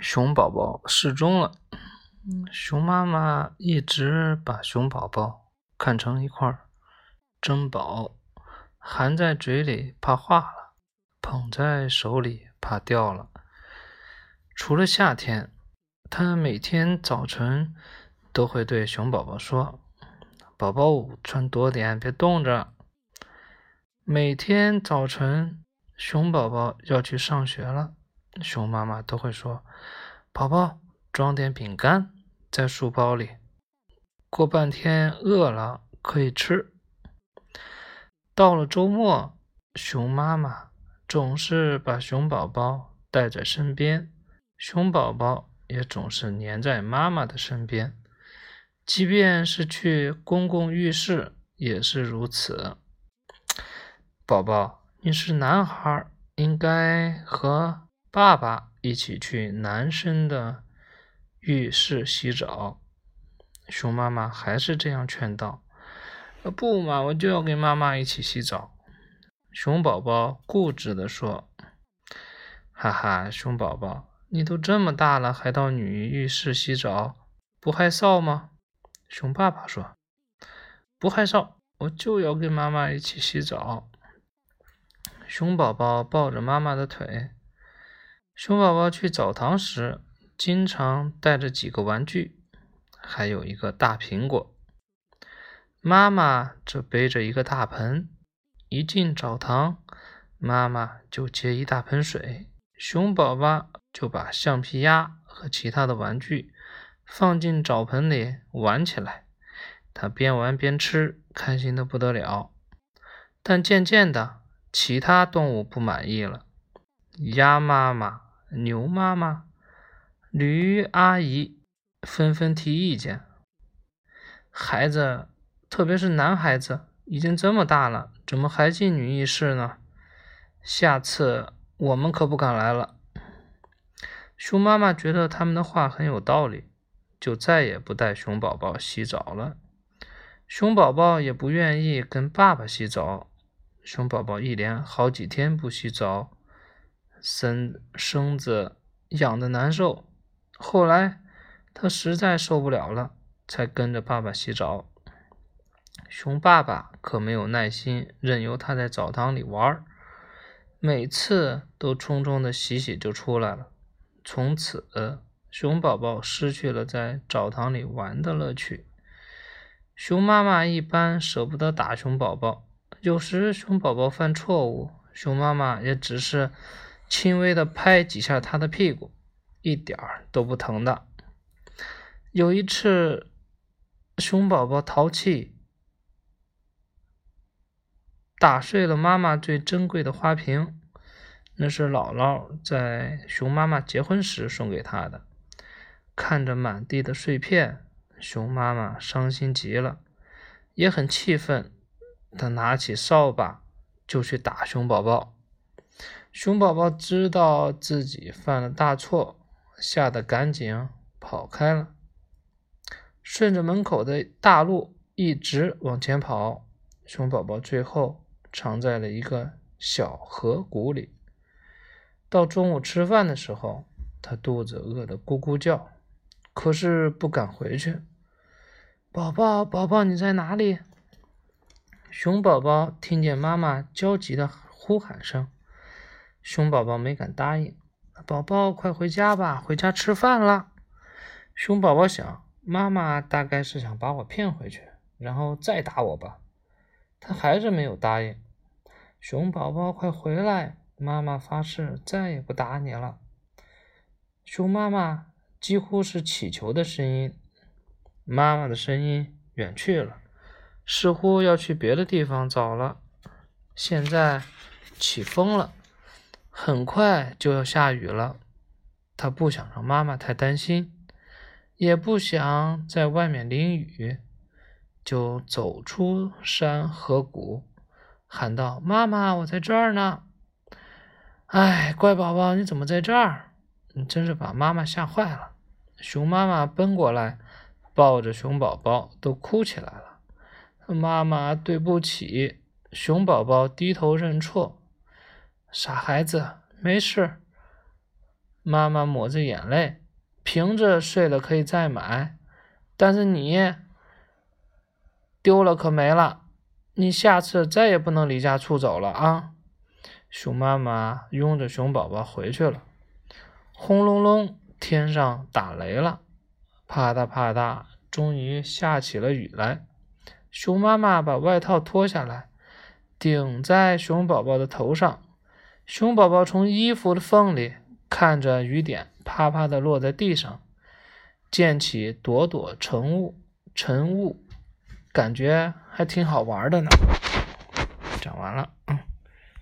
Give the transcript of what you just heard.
熊宝宝失踪了，熊妈妈一直把熊宝宝看成一块珍宝，含在嘴里怕化了，捧在手里怕掉了。除了夏天，她每天早晨都会对熊宝宝说：“宝宝，穿多点，别冻着。”每天早晨，熊宝宝要去上学了。熊妈妈都会说：“宝宝，装点饼干在书包里，过半天饿了可以吃。”到了周末，熊妈妈总是把熊宝宝带在身边，熊宝宝也总是黏在妈妈的身边，即便是去公共浴室也是如此。宝宝，你是男孩，应该和。爸爸一起去男生的浴室洗澡，熊妈妈还是这样劝道：“不嘛，我就要跟妈妈一起洗澡。”熊宝宝固执地说：“哈哈，熊宝宝，你都这么大了，还到女浴室洗澡，不害臊吗？”熊爸爸说：“不害臊，我就要跟妈妈一起洗澡。”熊宝宝抱着妈妈的腿。熊宝宝去澡堂时，经常带着几个玩具，还有一个大苹果。妈妈则背着一个大盆。一进澡堂，妈妈就接一大盆水，熊宝宝就把橡皮鸭和其他的玩具放进澡盆里玩起来。他边玩边吃，开心的不得了。但渐渐的，其他动物不满意了，鸭妈妈。牛妈妈、驴阿姨纷纷提意见：“孩子，特别是男孩子，已经这么大了，怎么还进女浴室呢？下次我们可不敢来了。”熊妈妈觉得他们的话很有道理，就再也不带熊宝宝洗澡了。熊宝宝也不愿意跟爸爸洗澡。熊宝宝一连好几天不洗澡。身身子痒的难受，后来他实在受不了了，才跟着爸爸洗澡。熊爸爸可没有耐心，任由他在澡堂里玩，每次都匆匆的洗洗就出来了。从此，熊宝宝失去了在澡堂里玩的乐趣。熊妈妈一般舍不得打熊宝宝，有时熊宝宝犯错误，熊妈妈也只是。轻微的拍几下他的屁股，一点儿都不疼的。有一次，熊宝宝淘气，打碎了妈妈最珍贵的花瓶，那是姥姥在熊妈妈结婚时送给他的。看着满地的碎片，熊妈妈伤心极了，也很气愤。她拿起扫把就去打熊宝宝。熊宝宝知道自己犯了大错，吓得赶紧跑开了，顺着门口的大路一直往前跑。熊宝宝最后藏在了一个小河谷里。到中午吃饭的时候，他肚子饿得咕咕叫，可是不敢回去。宝宝，宝宝，你在哪里？熊宝宝听见妈妈焦急的呼喊声。熊宝宝没敢答应，宝宝快回家吧，回家吃饭了。熊宝宝想，妈妈大概是想把我骗回去，然后再打我吧。他还是没有答应。熊宝宝快回来，妈妈发誓再也不打你了。熊妈妈几乎是乞求的声音，妈妈的声音远去了，似乎要去别的地方找了。现在起风了。很快就要下雨了，他不想让妈妈太担心，也不想在外面淋雨，就走出山河谷，喊道：“妈妈，我在这儿呢！”哎，乖宝宝，你怎么在这儿？你真是把妈妈吓坏了。熊妈妈奔过来，抱着熊宝宝，都哭起来了。妈妈，对不起。熊宝宝低头认错。傻孩子，没事。妈妈抹着眼泪，瓶子碎了可以再买，但是你丢了可没了，你下次再也不能离家出走了啊！熊妈妈拥着熊宝宝回去了。轰隆隆，天上打雷了，啪嗒啪嗒，终于下起了雨来。熊妈妈把外套脱下来，顶在熊宝宝的头上。熊宝宝从衣服的缝里看着雨点啪啪的落在地上，溅起朵朵晨雾，晨雾，感觉还挺好玩的呢。讲完了，嗯。